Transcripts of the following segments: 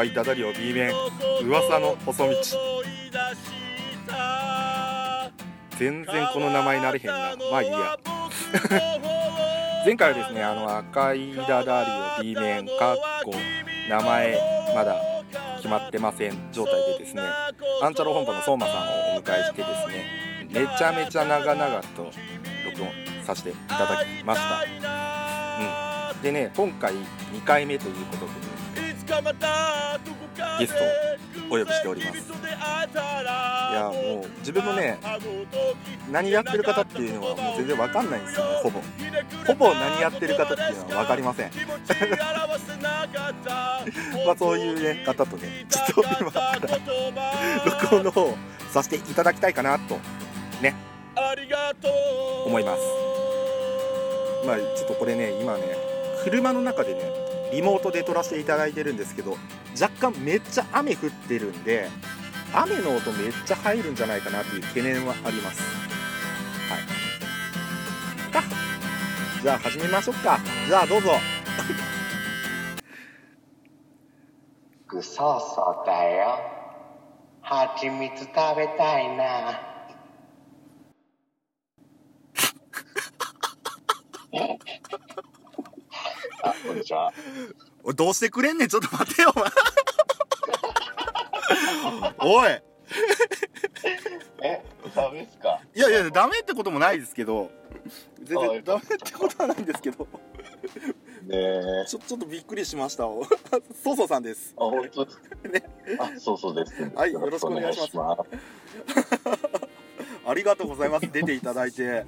赤いダダリオ B 面。噂の細道。全然この名前なれへんな。まあいいや。前回はですねあの赤いダダリオ B 面。かっこ名前まだ決まってません。状態でですね。アンチャロ本舗の相馬さんをお迎えしてですね。めちゃめちゃ長々と録音させていただきました。うん。でね今回2回目ということで、ね、ゲストをお呼びしております。いやもう自分もね何やってる方っていうのはもう全然わかんないんですよね。ほぼ。ほぼ何やってる方っていうのは分かりません。まあそういうね方とねちょっと今から 録音の方させていただきたいかなとね。思います。まあちょっとこれね今ね車の中でねリモートで撮らせていただいてるんですけど若干めっちゃ雨降ってるんで雨の音めっちゃ入るんじゃないかなっていう懸念はあります。はい。か。じゃあ始めましょうか。じゃあどうぞ。ぐそうそうだよ。はちみつ食べたいな。あ、こんにちは。どうしてくれんねんちょっと待てよお前。おい。え、ダメっすか？いやいやダメってこともないですけど。全あ然ダメってことはないんですけど。ねえ。ちょちょっとびっくりしました。そうそうさんです。あ、本当ですね。あ、そうそうです。はいよろしくお願いします。ありがとうございます。出ていただいて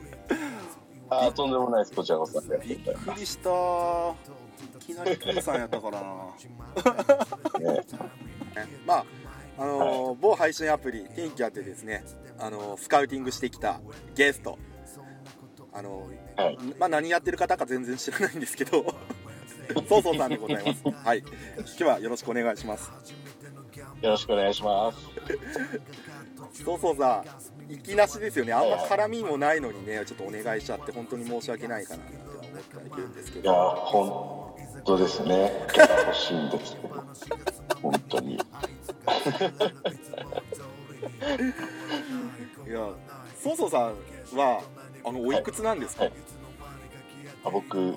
あ、とんでもないです。こちらこそびっくりしたいきなりクーさんやったからなす。ねまああのー某配信アプリ天気あってですねあのースカウティングしてきたゲストあのーはい。まあ何やってる方か全然知らないんですけどそうそうさんでございますはい今日はよろしくお願いしますよろしくお願いします。そうそうさんいきなしですよねあんま絡みもないのにねちょっとお願いしちゃって本当に申し訳ないかなって思ってはいるんですけいや、ど本当ですね。キャラ欲しいんですけど。本当に。いやそうそうさんはあのおいくつなんですか、はいあ僕、はい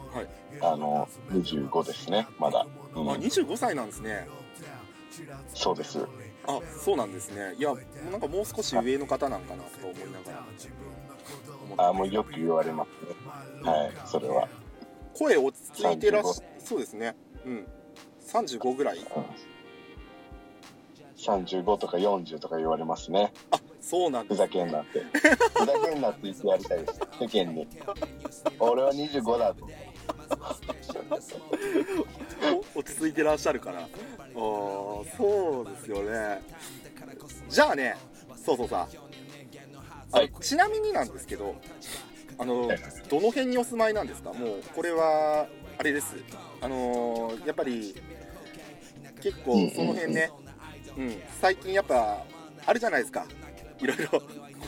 あの、25ですね、まだ。うんあ25歳なんですねそうです。あそうなんですねいやなんかもう少し上の方なんかなとか思いながらあもうよく言われますね。はい、それは。声落ち着いてらっしそうですねうん35ぐらい？うん、35とか40とか言われますね。あそうなんですふざけんなって。ふざけんなって言ってやりたいです。世間に。俺は25だと。お 落ち着いてらっしゃるから。あーそうですよね。じゃあねそうそうさ。あのはい。ちなみになんですけどあのはいどの辺にお住まいなんですか？もうこれはあれです。あのーやっぱり結構その辺ね、うん、最近やっぱあるじゃないですか。いろいろ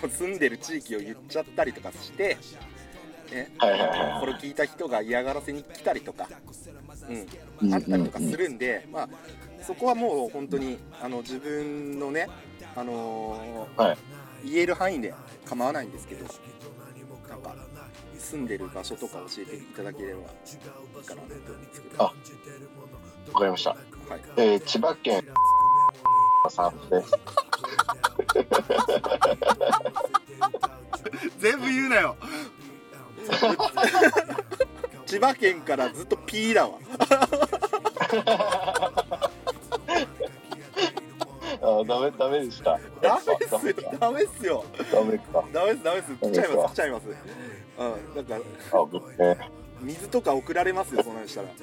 住んでる地域を言っちゃったりとかして、ね、はいはいはい。これを聞いた人が嫌がらせに来たりとか、うん、うん。あったりとかするんで、まあ、そこはもう本当にあの自分のね、あのーはい。言える範囲で構わないんですけどなんか住んでる場所とか教えていただければいいかなと思うんですけど。あわかりました。はい、えー、千葉県 さんです。全部言うなよ千葉県からずっと P だわ。あダメ、ダメでした。ダメっすよ。ダメっすよ。ダメか。ダメですダメです来ちゃいます来ちゃいます。うんなんかあ、僕ね。水とか送られますよそんなにしたら、うん、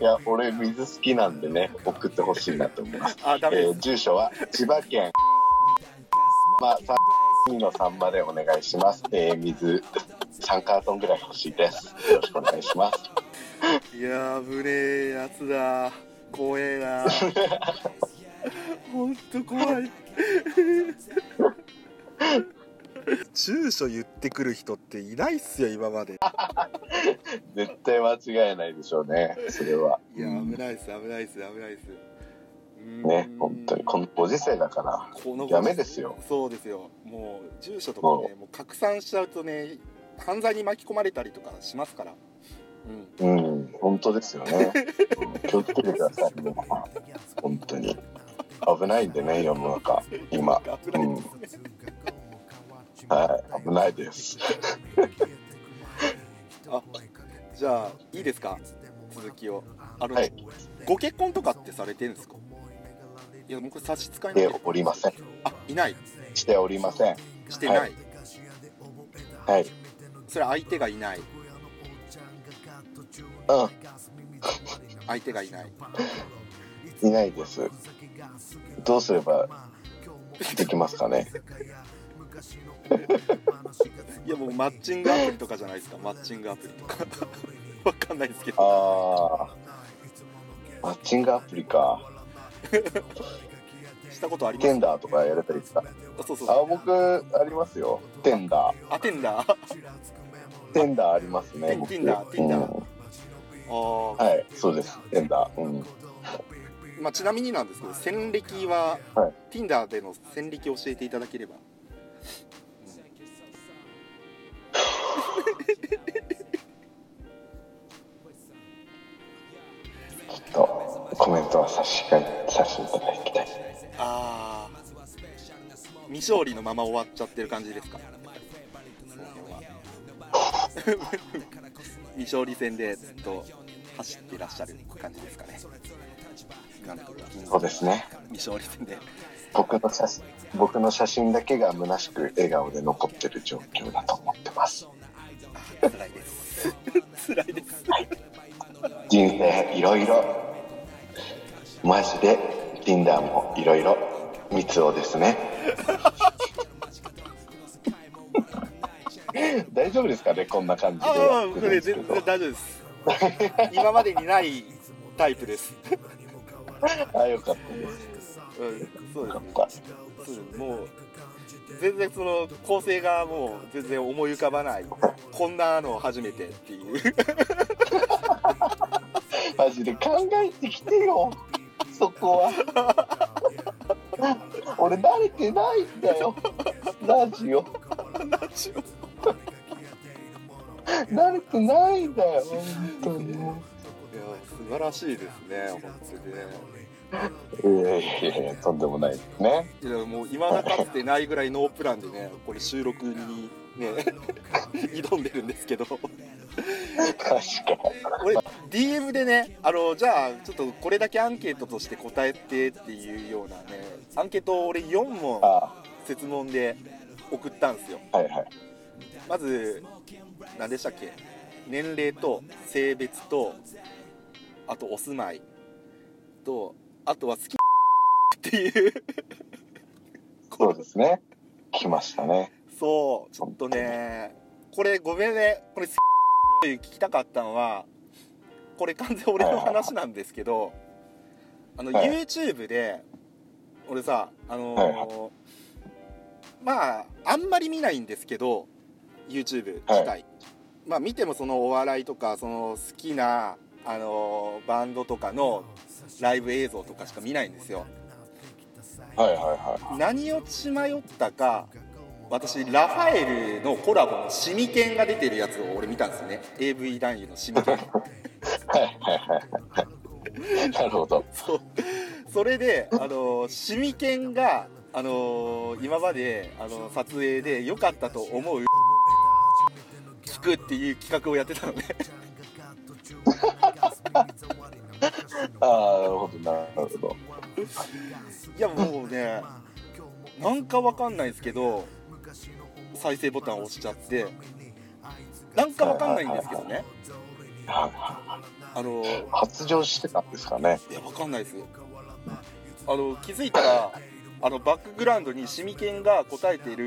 いや、俺水好きなんでね、送ってほしいなと思います。あダメです。えー、住所は千葉県、まあ、2の3までお願いします。えー、水3カートンぐらい欲しいです。よろしくお願いします。いやーぶねえやつだ怖えなほんと怖い住所言ってくる人っていないっすよ今まで絶対間違いないでしょうね、それは。いやうん危ないっす危ないっす危ないっすね、本当に、このご時世だから。このダメですよ。そうですよ。もう住所とかねもう。拡散しちゃうとね犯罪に巻き込まれたりとかしますから。うん。うん、本当ですよね。う ん気をつけてください、皆さん。本当に。危ないんでね、世の中、今。危ないです。ね、はい、危ないです。あじゃあいいですか？続きを。あの、はい。ご結婚とかってされてるんですか？いやもうこれ差し支えしておりません。あいないしておりません。してない、ははい。それ相手がいないう相手がいないん、いないです。どうすればできますかね？いやもうマッチングアプリとかじゃないですかマッチングアプリとか わかんないですけどああ。マッチングアプリか。したことあります？テンダーとかやれたりですか。あそうそうあ僕、ありますよ。テンダー。あテンダー？テンダーありますね。テンダーテンダーうんあー、はい、そうです。テンダー。うん。まあ、ちなみになんですけど戦歴は、はい Tinder での戦歴を教えていただければ ちょっとコメントは差し控えさせていただきたい。ああ未勝利のまま終わっちゃってる感じですか？未勝利戦でずっと走ってらっしゃる感じですかね？そうですね。未勝利戦で僕の写真、僕の写真だけが虚しく笑顔で残ってる状況だと思ってます。辛いです 辛いです人生いろいろ、マジで Tinder もいろいろ、密をですね。大丈夫ですかねこんな感じで。ああ大丈夫です。今までにないタイプです、あよかったです。うん、そうです。か。そうもう全然その構成がもう全然思い浮かばない。こんなの初めてっていう。マジで考えてきてよそこは。俺慣れてないんだよ。ラジオ。ラジオ。慣れてないんだよ本当に。もいや素晴らしいですね本ういやいやいやとんでもないですね。当にねいやもう今だかつてないぐらいノープランでねこれ収録にね。挑んでるんですけど。確か俺 DM でねあのじゃあちょっとこれだけアンケートとして答えてっていうようなねアンケートを俺4問あ設問で送ったんですよ。はいはい。まず何でしたっけ？年齢と性別とあとお住まい。とあとは好きっていう。そうですね。来ましたねそうちょっとねこれごめんね。これ好き聞きたかったのはこれ完全俺の話なんですけどあのはい。YouTube で俺さあのーはいまああんまり見ないんですけど YouTube 自体、はまあ見てもそのお笑いとかその好きなあのーバンドとかのライブ映像とかしか見ないんですよ。はいはいは何を血迷ったか私ラファエルのコラボのシミケンが出てるやつを俺見たんですよね。AV 男優のシミケン。いはいはい。はいはいなるほど。そう。それであのシミケンがあの今まであの撮影で良かったと思う。聞くっていう企画をやってたのね。ああなるほどなるほど。いやもうねなんかわかんないですけど再生ボタンを押しちゃってなんかわかんないんですけどね。はいはあのい発情してたんですかね。いやわかんないです。あの気づいたらあのバックグラウンドにシミケンが答えている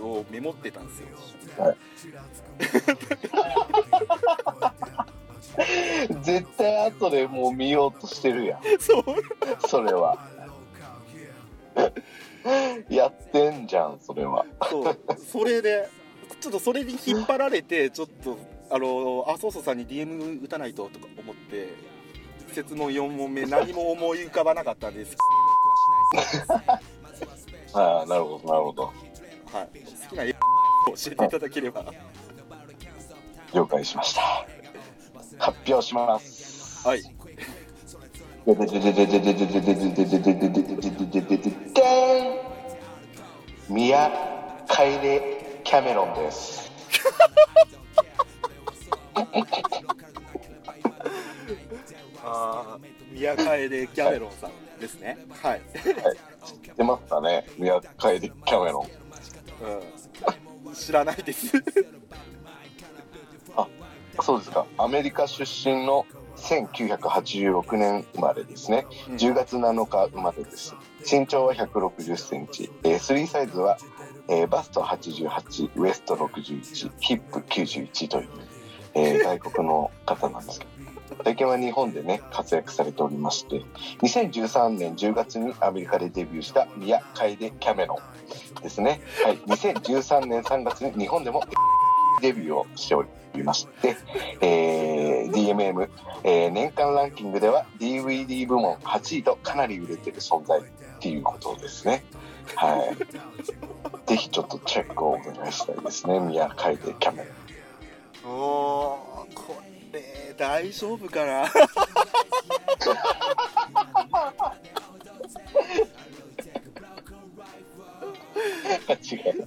をメモってたんですよ。絶対後でもう見ようとしてるやん。そう。それは やっってんじゃんそれは。そうそれでちょっとそれに引っ張られてちょっとあのあそうそうさんに DM 打たないととか思って質問4問目何も思い浮かばなかったんです。ああなるほどなるほど。はい。好きな絵を教えていただければ。了解しました。発表します。はいミヤカイネキャメロンですあイネキャメロンさんですねはい、知ってますかねミヤカイネキャメロン、うん、知らないですあそうですかアメリカ出身の1986年生まれですね。うん。10月7日生まれです。身長は1 6 0センチ、えー、スリーサイズは、えーバスト88ウエスト61ヒップ91という、えー外国の方なんですけど。最近は日本でね活躍されておりまして2013年10月にアメリカでデビューしたミヤ・カイデ・キャメロンですね、はい、2013年3月に日本でもデビューをしておりまして、えー DMM、えー年間ランキングでは DVD 部門8位とかなり売れてる存在っていうことですね。はい。ぜひちょっとチェックをお願いしたいですね。宮海でキャメロン。おーこれ大丈夫かな？間違い。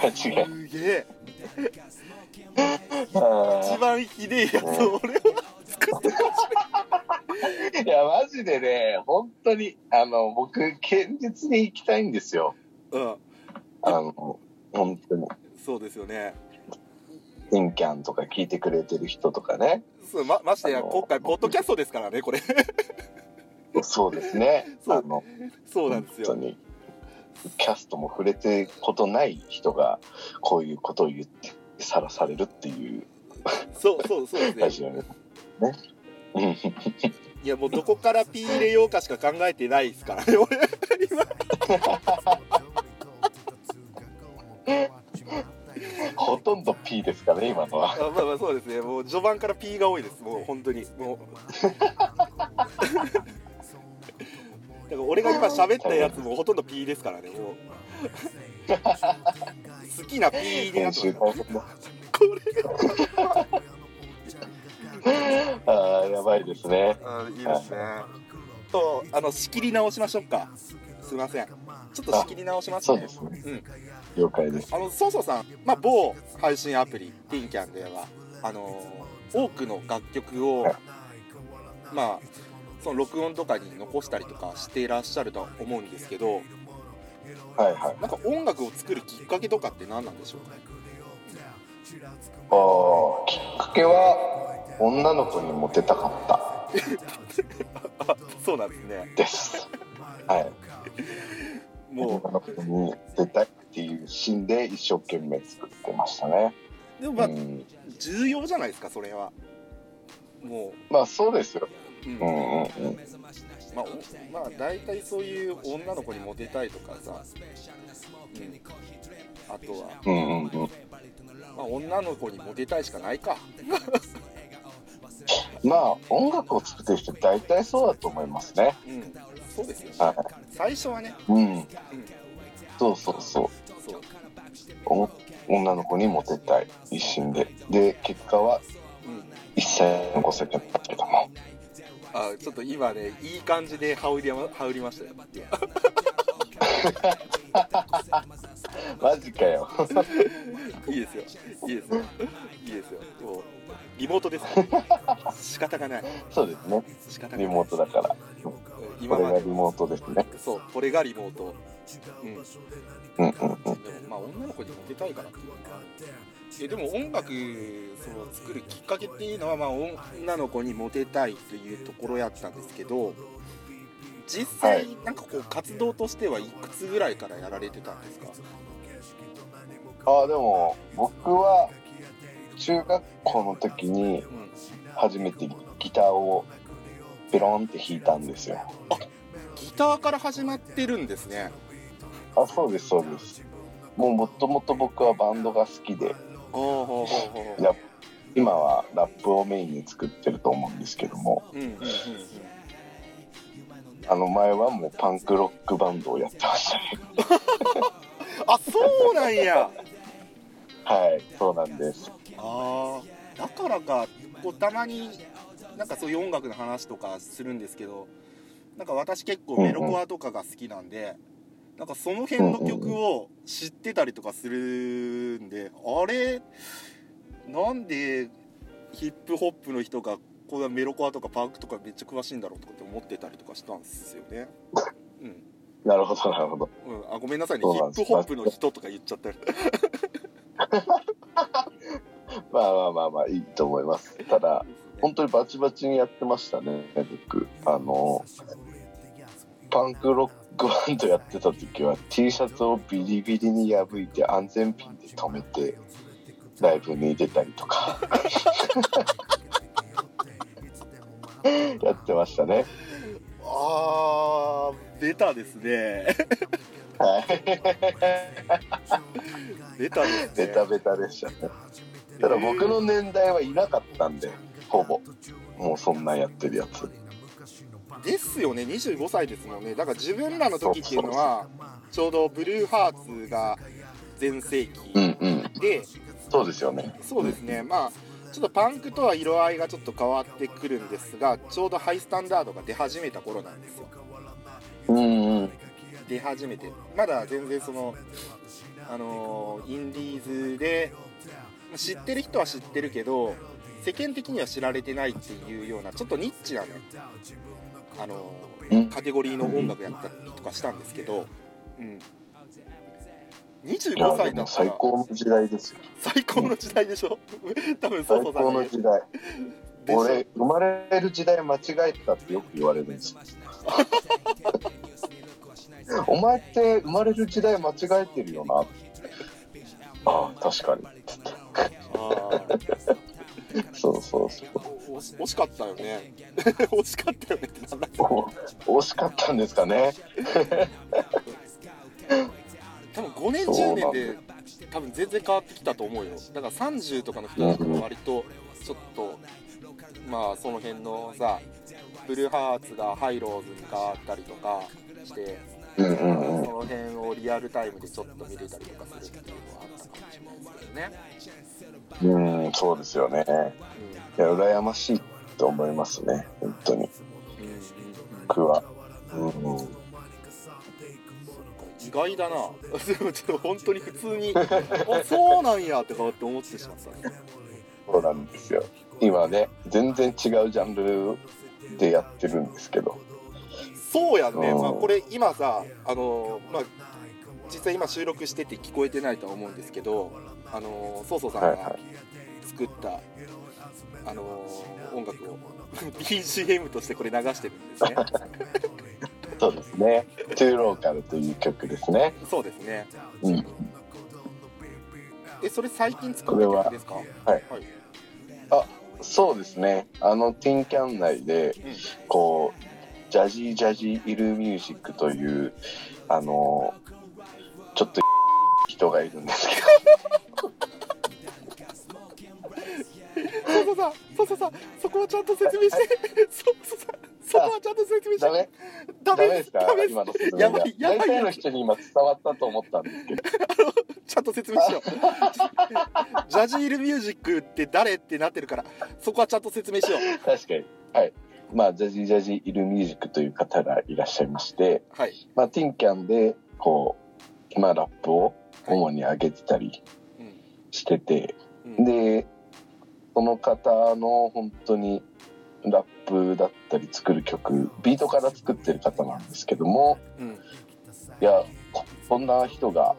間違い。すげえあ一番ひでえやつを俺は作ってーいや、マジでね、本当に、あの、僕、堅実に行きたいんですよ。うんあの、本当に。そうですよねインキャンとか聞いてくれてる人とかね。そうまましてや今回ポッドキャストですからねこれそうですね。そうあの、そうなんですよ本当にキャストも触れてることない人がこういうことを言ってさらされるっていう。そうそうそうですね。ラジオね。ね。うんいやもうどこからピー入れようかしか考えてない ですからね俺今ほとんど P ですかね、今のは。あまあまあそうですね。もう序盤から P が多いです。もう本当に。もう。だから俺が今喋ったやつもほとんど P ですからねもう好きな P にな編って。これああ、やばいですね。あいいですねとあの仕切り直しましょうかすいませんちょっと仕切り直しますねそうですね。うん了解です。あのそうそうさん、まあ、某配信アプリティンキャンではあの多くの楽曲をはいまあその録音とかに残したりとかしていらっしゃるとは思うんですけどはいはい。なんか音楽を作るきっかけとかって何なんでしょう？かああ、きっかけは女の子にモテたかった あそうなんですねです。はい。も女の子に出たいっていうシーンで一生懸命作ってましたね。うでもまあうん、重要じゃないですかそれはもまあそうですよ。う、うんうんうんうん。まあ、おまあ大体そういう女の子にモテたいとかさ、うん、あとは、うんうんうん。まあ、女の子にモテたいしかないか まあ音楽を作ってる人大体そうだと思いますね。うんそうですよねは最初はね、い。うん。うん、そうそうそう。そうお女の子にモテたい一心で。で結果はうん一切残せてないけども。あちょっと今ねいい感じで羽織りま羽織りましたよ。マジかよ。いいですよ。いいですよ。いいですよ。もうリモートです。仕方がない。そうですね。仕方がない。リモートだから。今まで。れがリモートですね。そうこれがリモート。うん。うんうんうん。でもまあ女の子にモテたいからっていうのはえでも音楽その作るきっかけっていうのはまあ女の子にモテたいというところやったんですけど実際はい。なんかこう活動としてはいくつぐらいからやられてたんですか、ああでも僕は中学校の時にうん、初めてギターをペロンって弾いたんですよ。ギターから始まってるんですね。あそうですそうです。もうもともと僕はバンドが好きで今はラップをメインに作ってると思うんですけども。うんうんうんうん。あの前はもうパンクロックバンドをやってました。ね あそうなんや。はいそうなんです。あーだからかこうたまになんかそういう音楽の話とかするんですけどなんか私結構メロコアとかが好きなんで、なんかその辺の曲を知ってたりとかするんで、あれなんでヒップホップの人がこんなメロコアとかパンクとかめっちゃ詳しいんだろうとかって思ってたりとかしたんですよね。うん。なるほどなるほど。うん、あごめんなさいね。ヒップホップの人とか言っちゃったり まあまあまあまあいいと思います。ただ本当にバチバチにやってましたね僕。あのパンクロックバンドやってた時は T シャツをビリビリに破いて安全ピンで留めてライブに出たりとか。やってましたね。あーベタですね。はい。ベタですね。ベタベタでしたね。ただ僕の年代はいなかったんでほぼ。もうそんなんやってるやつですよね。25歳ですもんね。だから自分らの時っていうのはちょうどブルーハーツが全盛期で、そうですよね。そうですね。まあちょっとパンクとは色合いがちょっと変わってくるんですがちょうどハイスタンダードが出始めた頃なんですよ。うんうん。出始めて。まだ全然そのあのーインディーズでまあ知ってる人は知ってるけど世間的には知られてないっていうようなちょっとニッチなねあのカテゴリーの音楽やったりとかしたんですけど、うん、いや25歳だったら。最高の時代ですよ。最高の時代でしょ？多分そう最そうさんね高の時代。俺生まれる時代間違えたってよく言われるんですよ。お前って生まれる時代間違えてるよな。ああ確かに。そうそうそう惜しかったよね。惜しかったよねってなんだ惜しかったんですかね。多分5年10年で多分全然変わってきたと思うよ。だから30とかの人だと割とちょっとまあその辺のさブルーハーツがハイローズに変わったりとかしてうんうんうん。その辺をリアルタイムでちょっと見れたりとかするっていうのはあったかもしれないですけどね、うんそうですよねいや羨ましいと思いますね。本当に。僕は。うん。うん意外だな。でもちょっと本当に普通に あそうなんやってって思ってしまったそうなんですよ。今ね全然違うジャンルでやってるんですけど。そうやんね、うん。まあ、これ今さあのまあ実際今収録してて聞こえてないとは思うんですけどあのそうそうさんが作った、あの音楽を BGM としてこれ流してるんですね。そうですね「トゥーローカル」という曲ですね。そうですね。うん。えそれ最近作った曲ですか？はい。はい、そうですね。あのティンキャン内でうんこうジャジージャジーイルミュージックというあのちょっと人がいるんですけそうそうさそうさそこはちゃんと説明して。そうそうさそこはちゃんと説明して。どダメ。ダメです。か？今の説明やがばいやばい大体の人に今伝わったと思ったんで。すけどちゃんと説明しよう。ジャジールミュージックって誰ってなってるからそこはちゃんと説明しよう。確かに。はい。まあジャジージャジーイルミュージックという方がいらっしゃいましてはい。まあティンキャンでこうまあラップを主に上げてたりうん。してて、うん。でその方の本当にラップだったり作る曲ビートから作ってる方なんですけどもうん。いやここんな人が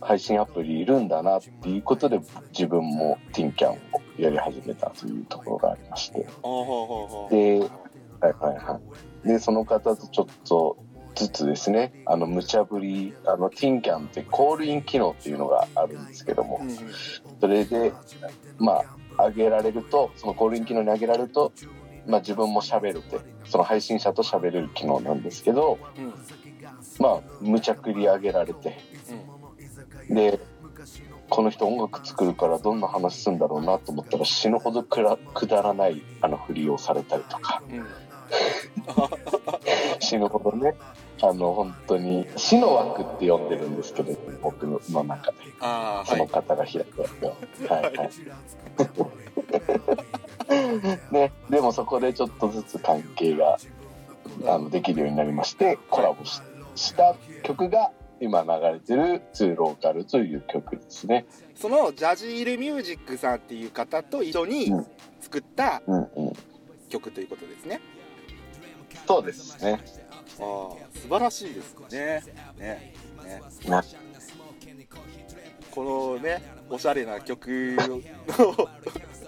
配信アプリいるんだなっていうことで自分もティンキャンをやり始めたというところがありまして。ではいはいはい。でその方とちょっとずつですねあの無茶ぶりあのティンキャンってコールイン機能っていうのがあるんですけどもそれでまあ上げられるとそのコールイン機能に上げられると、まあ、自分も喋れてその配信者と喋れる機能なんですけどうん。まあ無茶繰り上げられてでこの人音楽作るからどんな話するんだろうなと思ったら死ぬほどくらくだらないあの振りをされたりとか。うんうん。死ぬほどねあの本当に死の枠って呼んでるんですけど僕の中で。その方が開く枠をはいはい。ね、でもそこでちょっとずつ関係があのできるようになりましてコラボしした曲が今流れてる「ツーローカル」という曲ですね。そのジャジールミュージックさんっていう方と一緒にうん。作ったうんうん、曲ということですね、そうですね。ああ素晴らしいですねねねなこのねおしゃれな曲の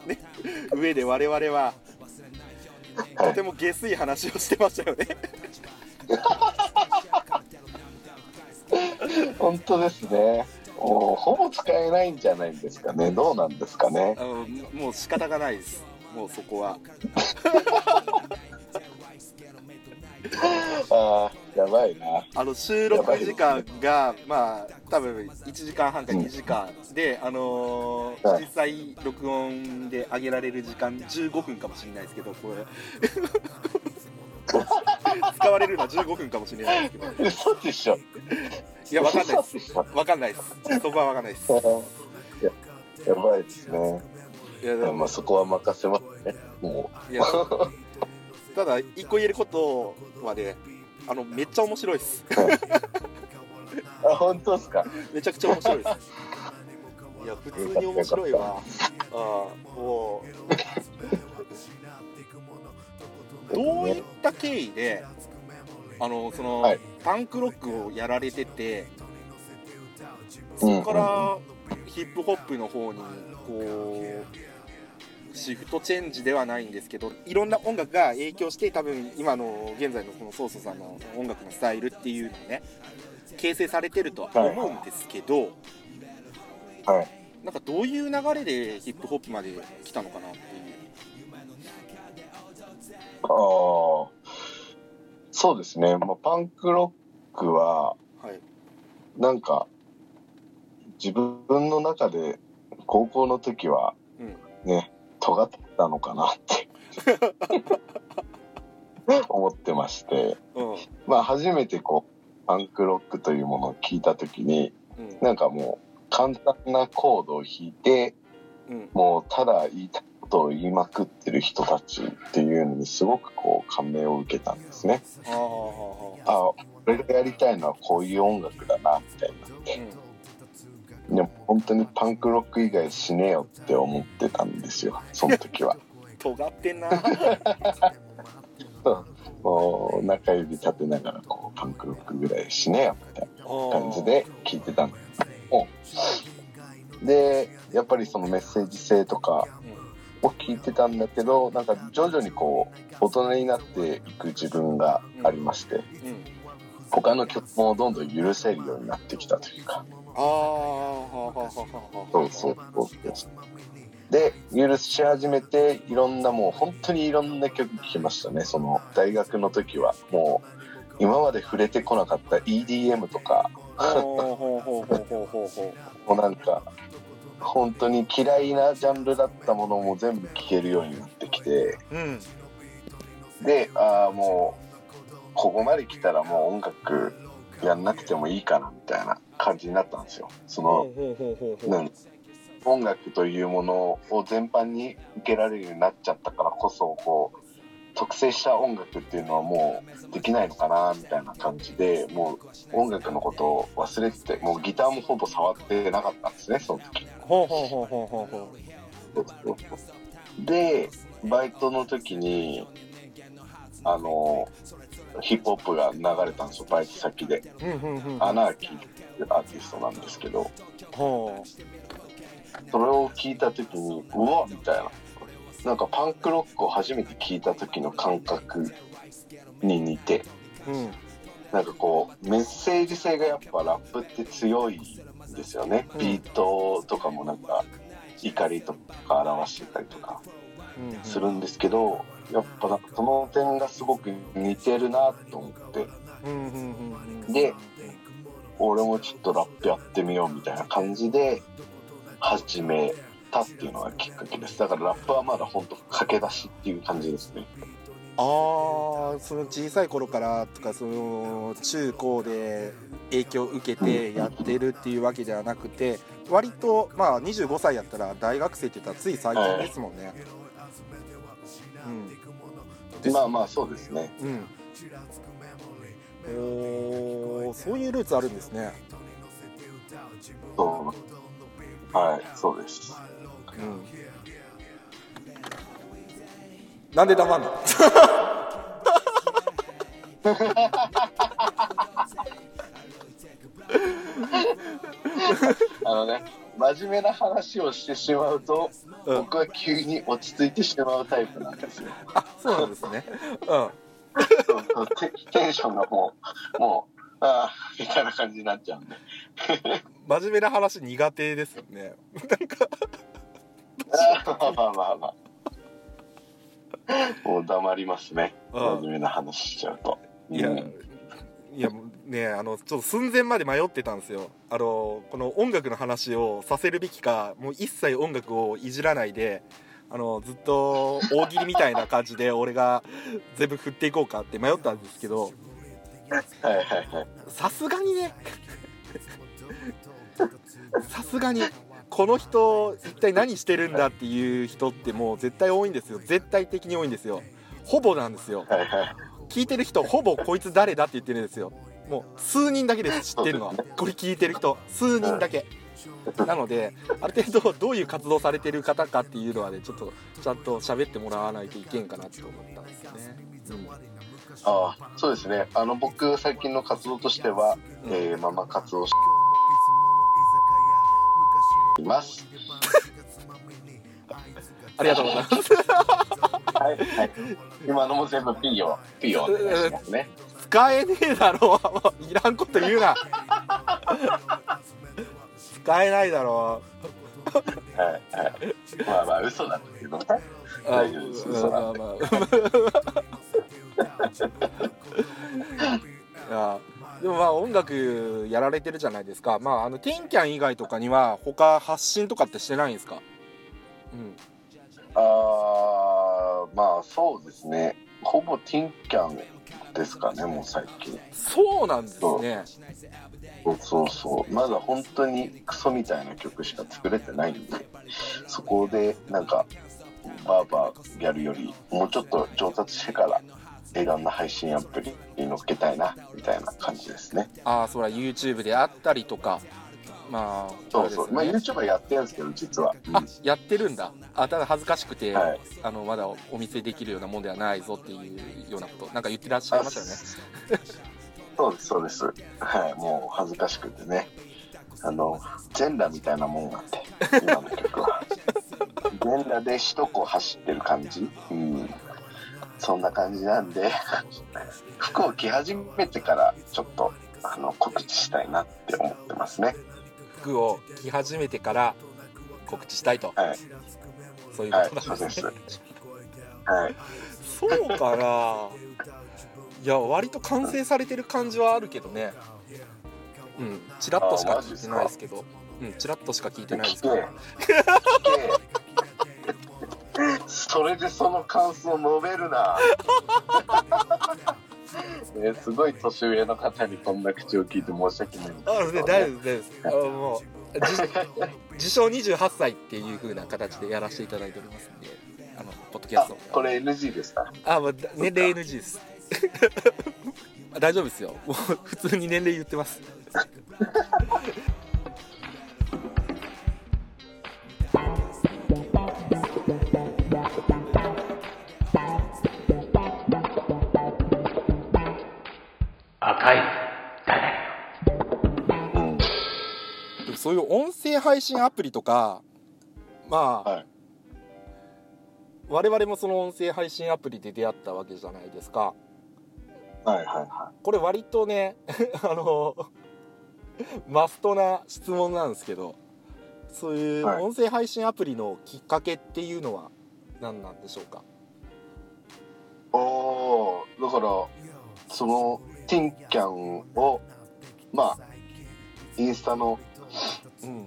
ね上で我々ははいとても下水話をしてましたよね 本当ですね。もうほぼ使えないんじゃないんですかね。どうなんですかね。あのもう仕方がないですもうそこは ああ、やばいな。あの収録時間がまあ多分1時間半か2時間で、あのーはい実際録音で上げられる時間15分かもしれないですけどこれ 使われるのは15分かもしれないですけど嘘でしょ。いやわかんないです。わかんないですそこはわかんないですいややばいですね。いやでもまあそこは任せますね。もいやただ一個言えることはねあのめっちゃ面白いです。う。あ、本当ですか？めちゃくちゃ面白いです。いや普通に面白いわ。ああもう。どういった経緯であのその、はい。パンクロックをやられててそうん。こからヒップホップの方にこうシフトチェンジではないんですけどいろんな音楽が影響して多分今の現在のこのソーソさんの音楽のスタイルっていうのをね形成されてるとは思うんですけど、はい。なんかどういう流れでヒップホップまで来たのかなっていうああ。そうですね。まあ、パンクロックは、はいなんか、自分の中で高校の時はうんね、尖ってたのかなって。思ってまして、うん。まあ初めてこう、パンクロックというものを聞いた時に、うん。なんかもう簡単なコードを弾いて、うん。もうただ言いたいことを言いまくってる人たちっていうのにすごくこう感銘を受けたんですね。ああ、俺がやりたいのはこういう音楽本当にパンクロック以外しねえよって思ってたんですよ、その時は。尖ってんな。もう中指立てながらこうパンクロックぐらいしねえよみたいな感じで聞いてたんでやっぱりそのメッセージ性とかを聞いてたんだけどなんか徐々にこう大人になっていく自分がありましてうん。他の曲もどんどん許せるようになってきたというかああはあはあはあはそうそうそうで許し始めていろんなもう本当にいろんな曲聴きましたね。その大学の時はもう今まで触れてこなかった EDM とか。ほうほうほうほうほうほうほもうなんか本当に嫌いなジャンルだったものも全部聴けるようになってきて。ううんでああもうここまで来たらもう音楽やんなくてもいいかなみたいな感じになったんですよ。そのほうん音楽というものを全般に受けられるようになっちゃったからこそこう特性した音楽っていうのはもうできないのかなみたいな感じでもう音楽のことを忘れててもうギターもほぼ触ってなかったんですねその時。ほうほうほうほうほうほでバイトの時にあのヒップホップが流れたんですよバイト先で。ううんうんうん。アナーキーっていうアーティストなんですけど。ほそれを聞いた時にうわみたいな。なんかパンクロックを初めて聞いた時の感覚に似て。ううん。なんかこうメッセージ性がやっぱラップって強いんですよね。うん。ビートとかもなんか怒りとか表してたりとかうんうん。するんですけどやっぱなんかその点がすごく似てるなと思って。で俺もちょっとラップやってみようみたいな感じで始めたっていうのがきっかけです。だからラップはまだ本当駆け出しっていう感じですね。ああその小さい頃からとかその中高で影響を受けてやってるっていうわけではなくて割とまあ25歳やったら大学生って言ったらつい最近ですもんね。うん、まあまあそうですね。うん。おーそういうルーツあるんですね。そう。はいそうです。うん。なんで黙んの？あのね真面目な話をしてしまうとうん。僕は急に落ち着いてしまうタイプなんですよ。あそうなんですね。うん。そうそうテテンションがもうもうああみたいな感じになっちゃうんで。真面目な話苦手ですよね。なんか。ああまあまあまあ。もう黙りますね。うん。真面目な話しちゃうと。いや、うん。いやねあのちょっと寸前まで迷ってたんですよ。あのこの音楽の話をさせるべきかもう一切音楽をいじらないであのずっと大喜利みたいな感じで 俺が全部振っていこうかって迷ったんですけど。はいはいはい。さすがにね。さすがにこの人一体何してるんだっていう人ってもう絶対多いんですよ。絶対的に多いんですよ。ほぼなんですよ。はいはい。聞いてる人ほぼこいつ誰だって言ってるんですよもう数人だけです知ってるの。はこれ聞いてる人数人だけ。なのである程度どういう活動されてる方かっていうのはねちょっとちゃんと喋ってもらわないといけんかなって思ったんですよね、ああそうですね。あの僕最近の活動としては、うん。えーママ活をしています。ありがとうございます。はいはい。今のも全部お願いしますね使えねえだろ。いらんこと言うな。使えないだろ。はいはい。まあまあ嘘なんですけど。ねあ大丈夫です嘘なん。でま あまあでもまあ音楽やられてるじゃないですか。まああのテンキャン以外とかには他発信とかってしてないんですか？うん。あーまあそうですね。ほぼティンキャンですかねもう最近。そうなんですね。そうそうそう。まだ本当にクソみたいな曲しか作れてないんでそこでなんかバーバーやるよりもうちょっと上達してからいろんな配信アプリに乗っけたいなみたいな感じですね。ああそれは YouTube であったりとかまあそうそう、まあ YouTuber やってるんですけど実は、うん。あやってるんだ。あただ恥ずかしくて、はい。あのまだお見せできるようなもんではないぞっていうようなことなんか言ってらっしゃいましたよね。そうですそうです。はい。もう恥ずかしくてね。あの全裸みたいなもんがあって今の曲は。全裸で首都高走ってる感じ。うん。そんな感じなんで服を着始めてからちょっとあの告知したいなって思ってますね服を着始めてから告知したいと。はい。そういうはいことなんですね、はいそうかな。いや割と完成されてる感じはあるけどね。うんチラッとしか聞いてないですけど。うんチラッとしか聞いてないですけど。それでその感想述べるなねすごい年上の方にこんな口を聞いて申し訳ない。んですけどあね大丈夫です。大丈夫ですあもう自自称28歳っていう風な形でやらせていただいておりますんであのポッドキャあストこれ NG でしたあまあだ年齢 NG です。大丈夫ですよ。もう普通に年齢言ってますそういう音声配信アプリとかまあ、はい。我々もその音声配信アプリで出会ったわけじゃないですか。はいはいはこれ割とね あのマストな質問なんですけどそういうはい。音声配信アプリのきっかけっていうのは何なんでしょうか、いおーだからそのティンキャンをまあインスタのうん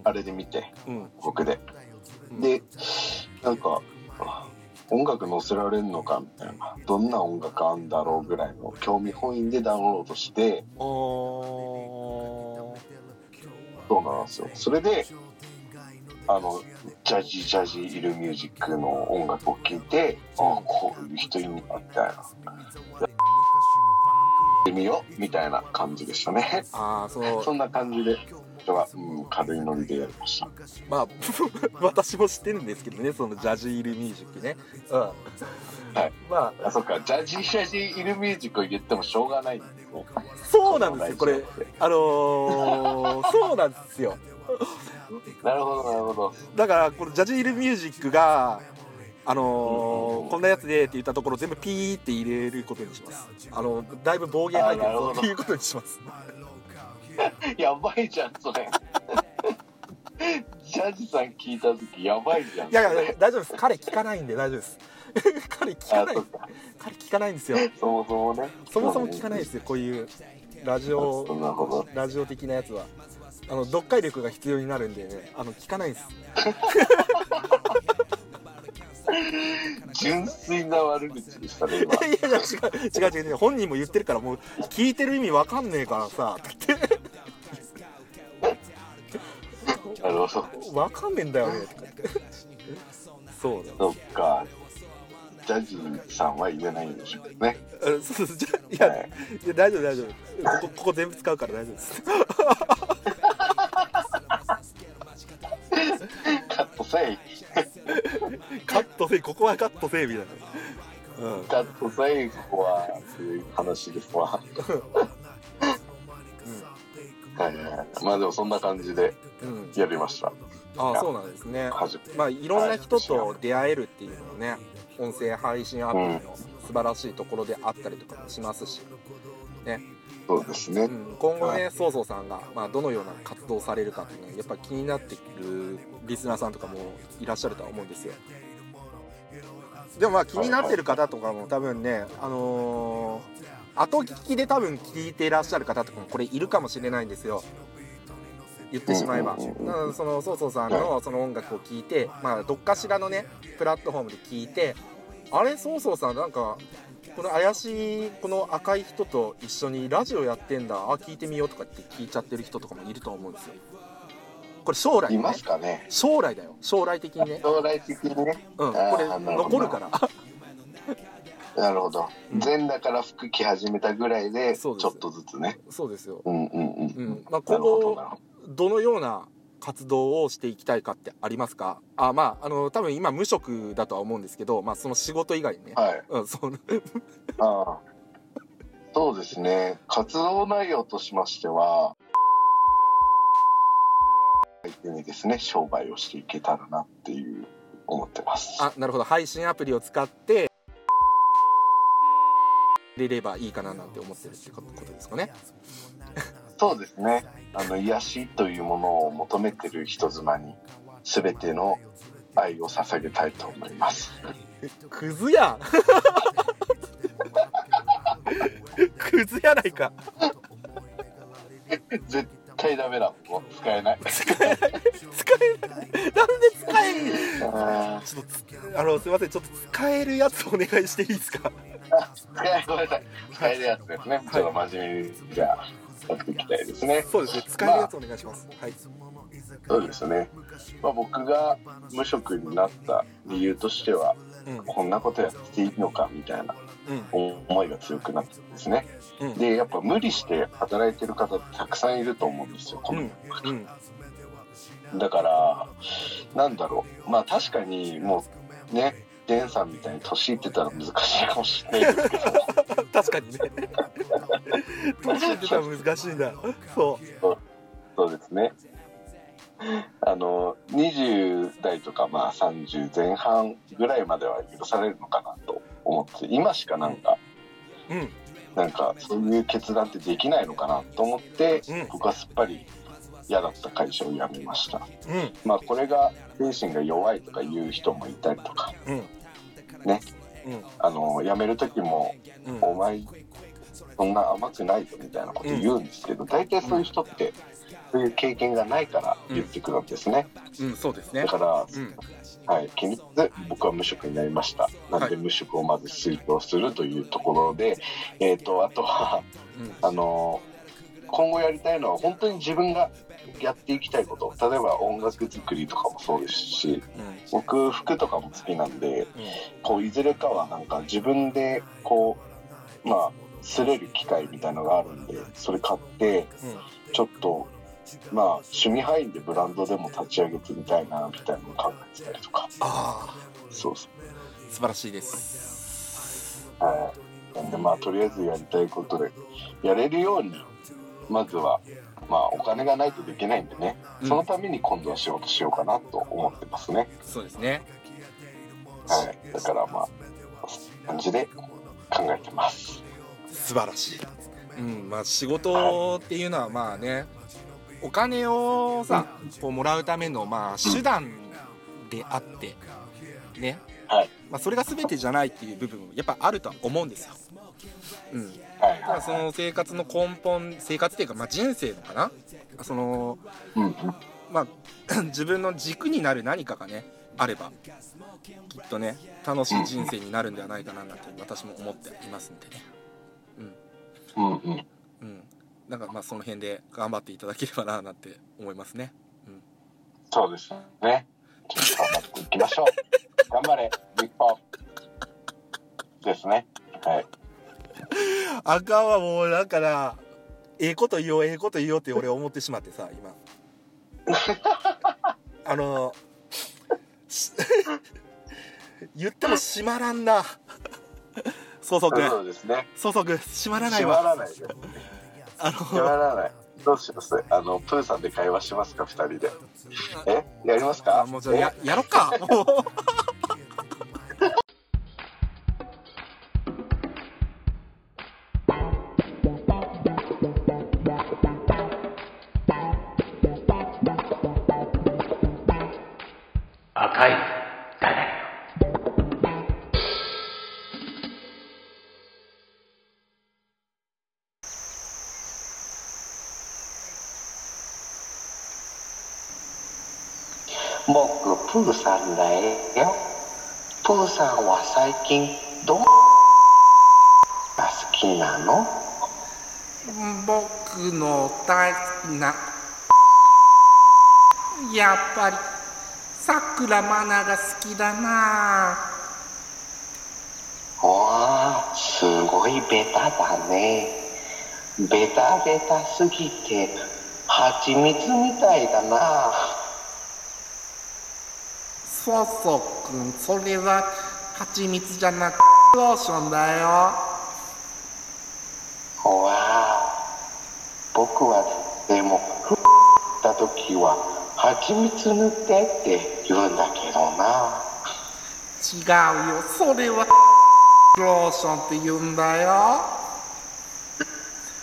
あれで見てうん。僕で。うんでなんか音楽載せられるのかみたいな。どんな音楽あんだろうぐらいの興味本位でダウンロードしてそうなんですよ。それであのジャジジャジイルミュージックの音楽を聴いてああこういう人いるんだみたいな。やってみようみたいな感じでしたね。あーその そんな感じで人は、うん、軽いノリでやりました。まあ 私も知ってるんですけどねそのジャジールミュージックね。うん。はい。まあ。あそっか。ジャジジャジイルミュージックを言ってもしょうがないんですねそうなんですよこれ。あのー そうなんですよ。なるほどなるほど。だからこのジャジールミュージックがあのーこんなやつでって言ったところ全部ピーって入れることにします。あのだいぶ暴言入ってるっていうことにします やばいじゃんそれ。ジャジさん聞いた時やばいじゃんいやいや大丈夫です。彼聞かないんで大丈夫です。彼聞かない。彼聞かないんですよ。そもそもね。そもそも聞かないですよこういうラジオラジオ的なやつは。あの読解力が必要になるんでね。あの聞かないです 純粋な悪口でしたね今いやいや違う違う違う違う本人も言ってるからもう聞いてる意味わかんねえからさ。ってなるほど。わかんねえんだよね。とか言ってそうだよ。そっか。ジャジさんは言えないんでしょうね。あそうそうじゃいや,、はい。い、や大丈夫大丈夫。ここここ全部使うから大丈夫です。カットせい カットせいここはカットせいみたいな。うん。カットせいここはそういう話ですわはいはいはい。まあでもそんな感じでうん、やりました。ああそうなんですね。まあいろんな人と出会えるっていうのもね音声配信アプリの素晴らしいところであったりとかもしますし、そうですね。うん、今後はねそうそうさんが、まあ、どのような活動をされるかっていうのはやっぱり気になってくるリスナーさんとかもいらっしゃるとは思うんですよ。でもまあ気になってる方とかも多分ねあのー後聞きで多分聞いていらっしゃる方とかもこれいるかもしれないんですよ。言ってしまえば、うんうんそのそうそうさんのその音楽を聴いてまあどっかしらのねプラットフォームで聞いてあれそうそうさんなんかこの怪しいこの赤い人と一緒にラジオやってんだ。あ聞いてみようとかって聞いちゃってる人とかもいると思うんですよ。これ将来ね。いますかね。将来だよ。将来的にね。将来的にね。うん。これ残るから。なるほど。うん。全裸から服着始めたぐらいでちょっとずつね。そうですよ、うんうんうん。うん。まあ、今後どのような活動をしていきたいかってありますか？あまああの多分今無職だとは思うんですけど、まあ、その仕事以外にね、どはい。うん、その ああ。そうですね。活動内容としましては相手にですね商売をしていけたらなっていう思ってます。あなるほど。配信アプリを使って入れればいいかななんて思ってるってことですかねそうですね。あの癒しというものを求めてる人妻に全ての愛を捧げたいと思います。クズやん。クズやないか。絶対ダメだ。もう使えない。使えない。使えない。なんで使えんちょっとつあのすいません。ちょっと使えるやつお願いしていいですか？ごめんなさい使えるやつですね、ちょっと真面目にじゃ。あやっていきたいですね。そうですね。使えるやつお願いします、はい。そうですね、まあ、僕が無職になった理由としてはうん。こんなことやっていいのかみたいなうん。思いが強くなったんですね。うん。でやっぱ無理して働いてる方たくさんいると思うんですよこのうん。うん。だからなんだろう。まあ確かにもうねデンさんみたいに年いってたら難しいかもしれないですけど 確かにね。年言ってたら難しいんだそそうですね。あの20代とかまあ30前半ぐらいまでは許されるのかなと思って今しかなんかううん。なんかそういう決断ってできないのかなと思って、うん。僕はすっぱり嫌だった会社を辞めました。うん。まあこれが精神が弱いとかいう人もいたりとか。うん。ね。うんあの辞める時もうん。お前そんな甘くないぞみたいなこと言うんですけど、大体そういう人ってそういう経験がないから言ってくるんですね、うん。そうですね。だから、うん。はい、気に入って僕は無職になりました。なんで無職をまず推奨するというところで、えー、とあとはあの今後やりたいのは本当に自分がやっていきたいこと。例えば音楽作りとかもそうですしうん僕服とかも好きなんでうん。こういずれかはなんか自分でこうまあ擦れる機械みたいのがあるんでそれ買ってうん。ちょっとまあ趣味範囲でブランドでも立ち上げてみたいなみたいなのを考えてたりとか。ああそうそ素晴らしいです。うはい。なんでまあとりあえずやりたいことでやれるようにまずはまあお金がないとできないんでね。うん。そのために今度は仕事しようかなと思ってますね、そうですね。はい。だからまあ感じで考えてます。素晴らしい。うん。まあ仕事っていうのはまあねお金をさこうもらうためのまあ手段であってね。はい。まあそれが全てじゃないっていう部分もやっぱあるとは思うんですよ。うんはい。だからその生活の根本生活っていうかまあ人生のかな？そのうんうん。まあ 自分の軸になる何かがねあればきっとね楽しい人生になるんではないかななんて私も思っていますんでね。うん。うんうん。なんかまあその辺で頑張っていただければななんて思いますね。そうですね。ちょっと頑張っていきましょう。頑張れ日本ですね。はい あかんはもうだからええこと言おうええこと言おうって俺思ってしまってさ今。あのし 言っても閉まらんな。そうそうくんそうですね。そうくん閉まらない閉まわらないですあ閉のまらない。どうします？あのプーさんで会話しますか二人で。え？やりますか？あもうじゃあややろっか僕プーさんだよ。プーさんは最近どんが好きなの？僕の大好きなやっぱりさくらまなが好きだな。わあすごいベタだね。ベタベタすぎて蜂蜜みたいだなそうそうくんそれは蜂蜜じゃなくローションだよわあ僕はでもふった時は蜂蜜塗ってって言うんだけどな違うよそれはローションって言うんだよ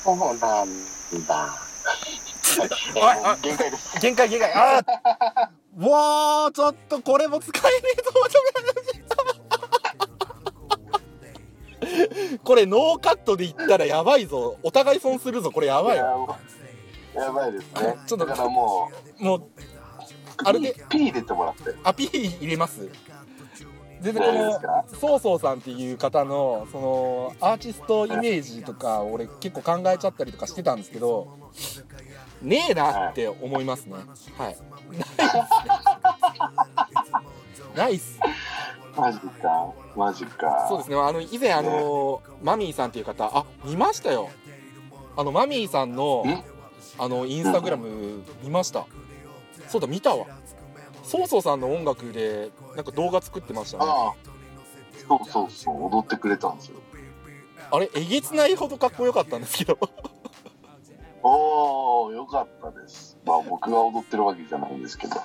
そうなんだ限界です限界限界ああわあちょっとこれも使えねえぞこれノーカットで言ったらやばいぞ。お互い損するぞ。これやばいよ。やばい。ですね。ちょっとだからもうもうあれで。P, 入れてもらって。アピール入れます。全然このそうそうさんっていう方のそのアーティストイメージとか俺結構考えちゃったりとかしてたんですけどねえなって思いますね。はい。ないっすマジか。マジか。そうですね。あの以前あのマミーさんっていう方あ見ましたよ。あのマミーさんのん？あのインスタグラム見ました。そうだ見たわ。そうそうさんの音楽でなんか動画作ってましたね。ああ。そうそうそう。踊ってくれたんですよ。あれえげつないほどかっこよかったんですけどおおよかったです。まあ僕が踊ってるわけじゃないんですけど。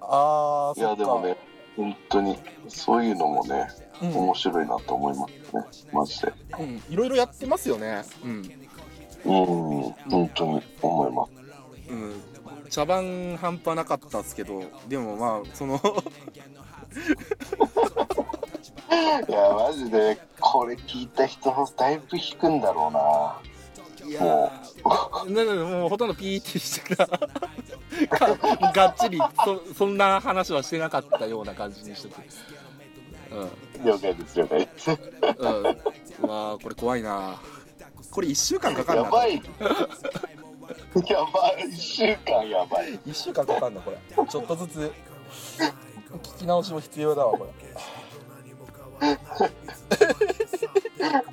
あーいやでもね本当にそういうのもねうん。面白いなと思いますね。マジで。うん、いろいろやってますよね。うん、うん本当に思います。うん、茶番半端なかったっすけどでもまあその いやマジでここれ聞いた人だいぶ引くんだろうな。いやーなのでもうほとんどピーってしてからかがっちりそそんな話はしてなかったような感じにしとく了解です了解です。うん。うんうわーこれ怖いな。これ1週間かかるなやばい。やばい。1週間やばい。1週間かかんなこれ。ちょっとずつ聞き直しも必要だわこれ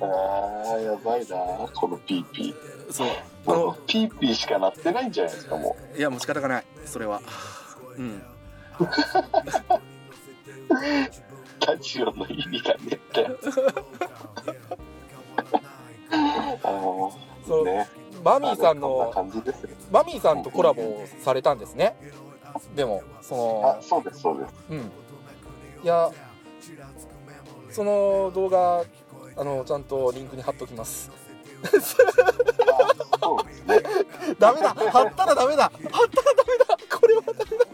あーやばいな。このピーピそう。ーあのピーピーしかなってないんじゃないですかもいやもう仕方がない。それは。うん。うラジオの意味がねって。あそう。ーねマミーさんこん感じですよ。マミーさんとコラボされたんですね。でもそのあそうですそうです。うん。いやその動画あのちゃんとリンクに貼っときます。ダメだ。貼ったらダメだ。貼ったらダメだ。これはダメだ。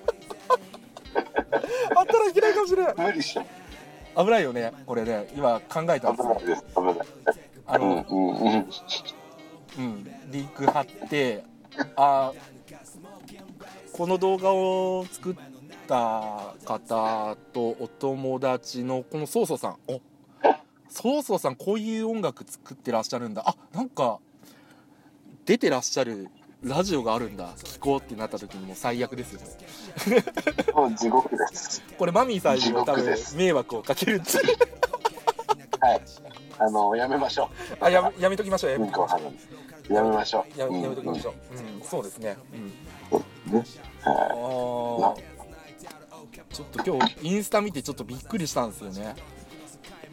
貼ったらいけないかもしれない無理して危ないよねこれね。今考えたんですよ。危ないです。危ないあの、うんうんうん。うん、リンク貼ってあこの動画を作った方とお友達のこのソーソーさん。おソーソーさんこういう音楽作ってらっしゃるんだ。あなんか出てらっしゃるラジオがあるんだ。聞こうってなった時にもう最悪ですよね。もう地獄です。これマミーさんにも多分迷惑をかけるんではい。あのやめましょあやめやめときましょう。やうめうんこをはむやめましょう。やめましょう、うん。そうですね。うん。ね。あはーちょっと今日インスタ見てちょっとびっくりしたんですよね。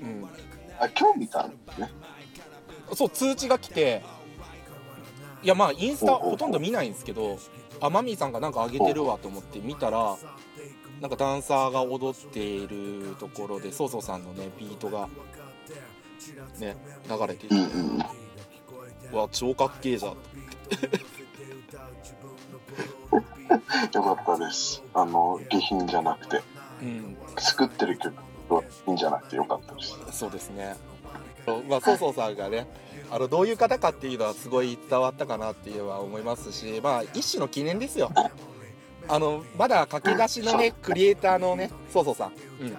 うん。いあ今日見たんですね。そう通知が来て。いやまあインスタほとんど見ないんですけどあマミーさんがなんか上げてるわと思って見たらなんかダンサーが踊っているところでソーソーさんのねビートがね流れていてうんうんうわ超かっけえじゃん よかったです。あの下品じゃなくて。うん。作ってる曲はいいんじゃなくてよかったです。そうですね。まあ、ソーソーさんがね、あのどういう方かっていうのはすごい伝わったかなっていうのは思いますし、まあ一種の記念ですよ。あのまだ駆け出しのねクリエイターのねソーソーさん、うん、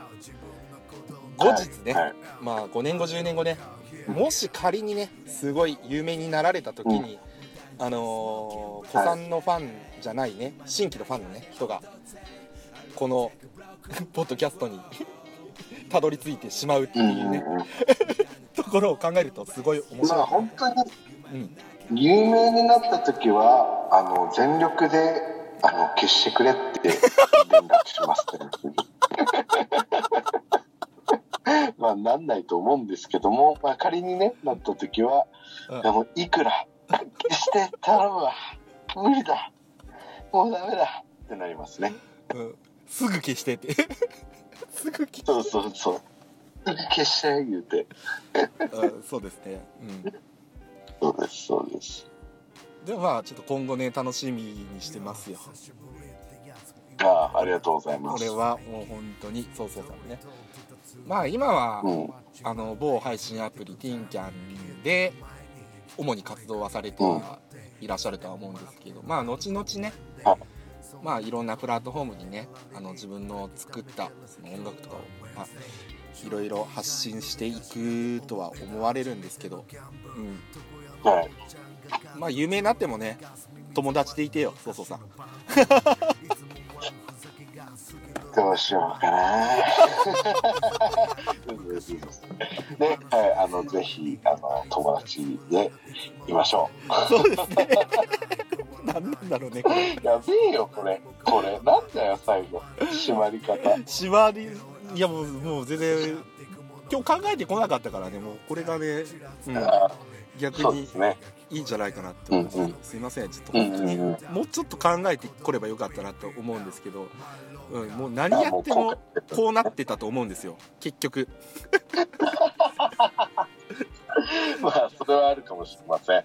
後日ね、はい。はいまあ5年後10年後ね、もし仮にねすごい有名になられた時に、あのー、子さんのファンじゃないね。新規のファンのね人がこの ポッドキャストに たどり着いてしまうってうんいうね、ところを考えるとすごい面まあ白い、本当にうん、有名になった時はあの全力であの消してくれって連絡しますってまあなんないと思うんですけども、まあ、仮にねなった時は、うん。いくら消して頼むわ。無理だもうダメだってなりますね。うん、すぐ消してって。すぐ消そうそうそう。すぐ消して言うて。うんそうですね、うん、そうですそうです。でもまあちょっと今後ね楽しみにしてますよ。ああありがとうございます。これはもう本当にそうそうだね。まあ今は、うん。あの某配信アプリティンキャンで主に活動はされていらっしゃるとは思うんですけどまあ後々ねはいまあいろんなプラットフォームにねあの自分の作ったその音楽とかを、まあ、いろいろ発信していくとは思われるんですけど、うん、はい。まあ有名になってもね友達でいてよそうそうさん どうしようかな。ね、はい、あの、ぜひ、あの、友達でいましょそうですね 何なんだろうねこれう。やべえよ、これ。これ、なんだよ、最後。締まり方。縛りいやもうもう全然今日考えてこなかったからねもうこれがね、うん、あ逆にそうですね。いいんじゃないかなって思う。んですけど、うん。うすいませんちょっとうん本当に、うん。うん。もうちょっと考えてこればよかったなと思うんですけど、うん、もう何やってもこうなってたと思うんですよ結局。まあ、それはあるかもしれません。は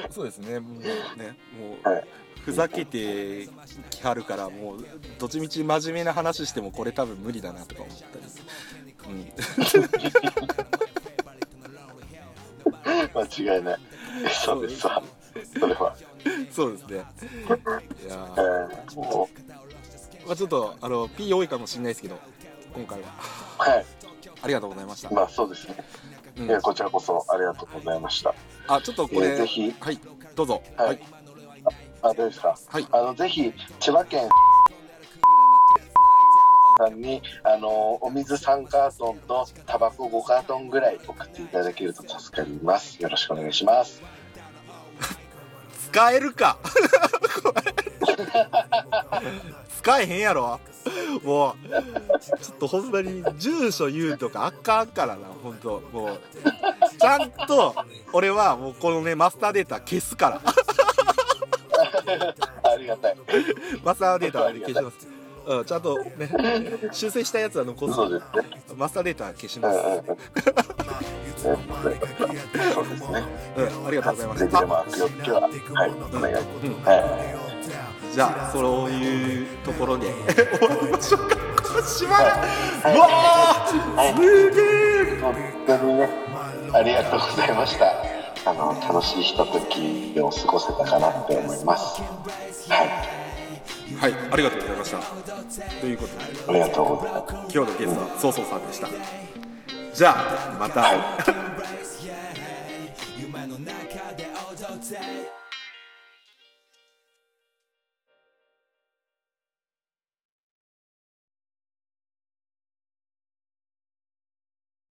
い。そうですね。もうねもう、はい。ふざけてきはるからもうどっちみち真面目な話してもこれ多分無理だなとか思ったり、うん、間違いない。そうです。わ。それは。そうですね。いやえー。ー、もまあ、ちょっとあの P 多いかもしれないですけど今回は。う、はい。ありがとうございました、まあそうですね。うん。いやこちらこそありがとうございました。あちょっとこれ、えーぜひ。はい。どうぞ。はい。あ、どうですか？はい。あのぜひ千葉県さんにあのお水3カートンとタバコ5カートンぐらい送っていただけると助かります。よろしくお願いします。使えるか使えへんやろもうちょっとほんまに住所言うとかあかんからな本当もうちゃんと俺はもうこのねマスターデータ消すからありがたい。マスターデータは消しますうん、ちゃんとね修正したやつは残す。そうですね。マスターデータは消します。そうですね。うん、ありがとうございます。じゃあそういうところで終わりましょうかうわはい。ーすげえい。本当にねありがとうござい。ました。あの楽しい。ひとときを過ごせたかなって思い。ます。はい。はいありがとうございましたということでありがとうございます。今日のゲストはそうそうさんでしたじゃあまた、はい。夢の中で踊って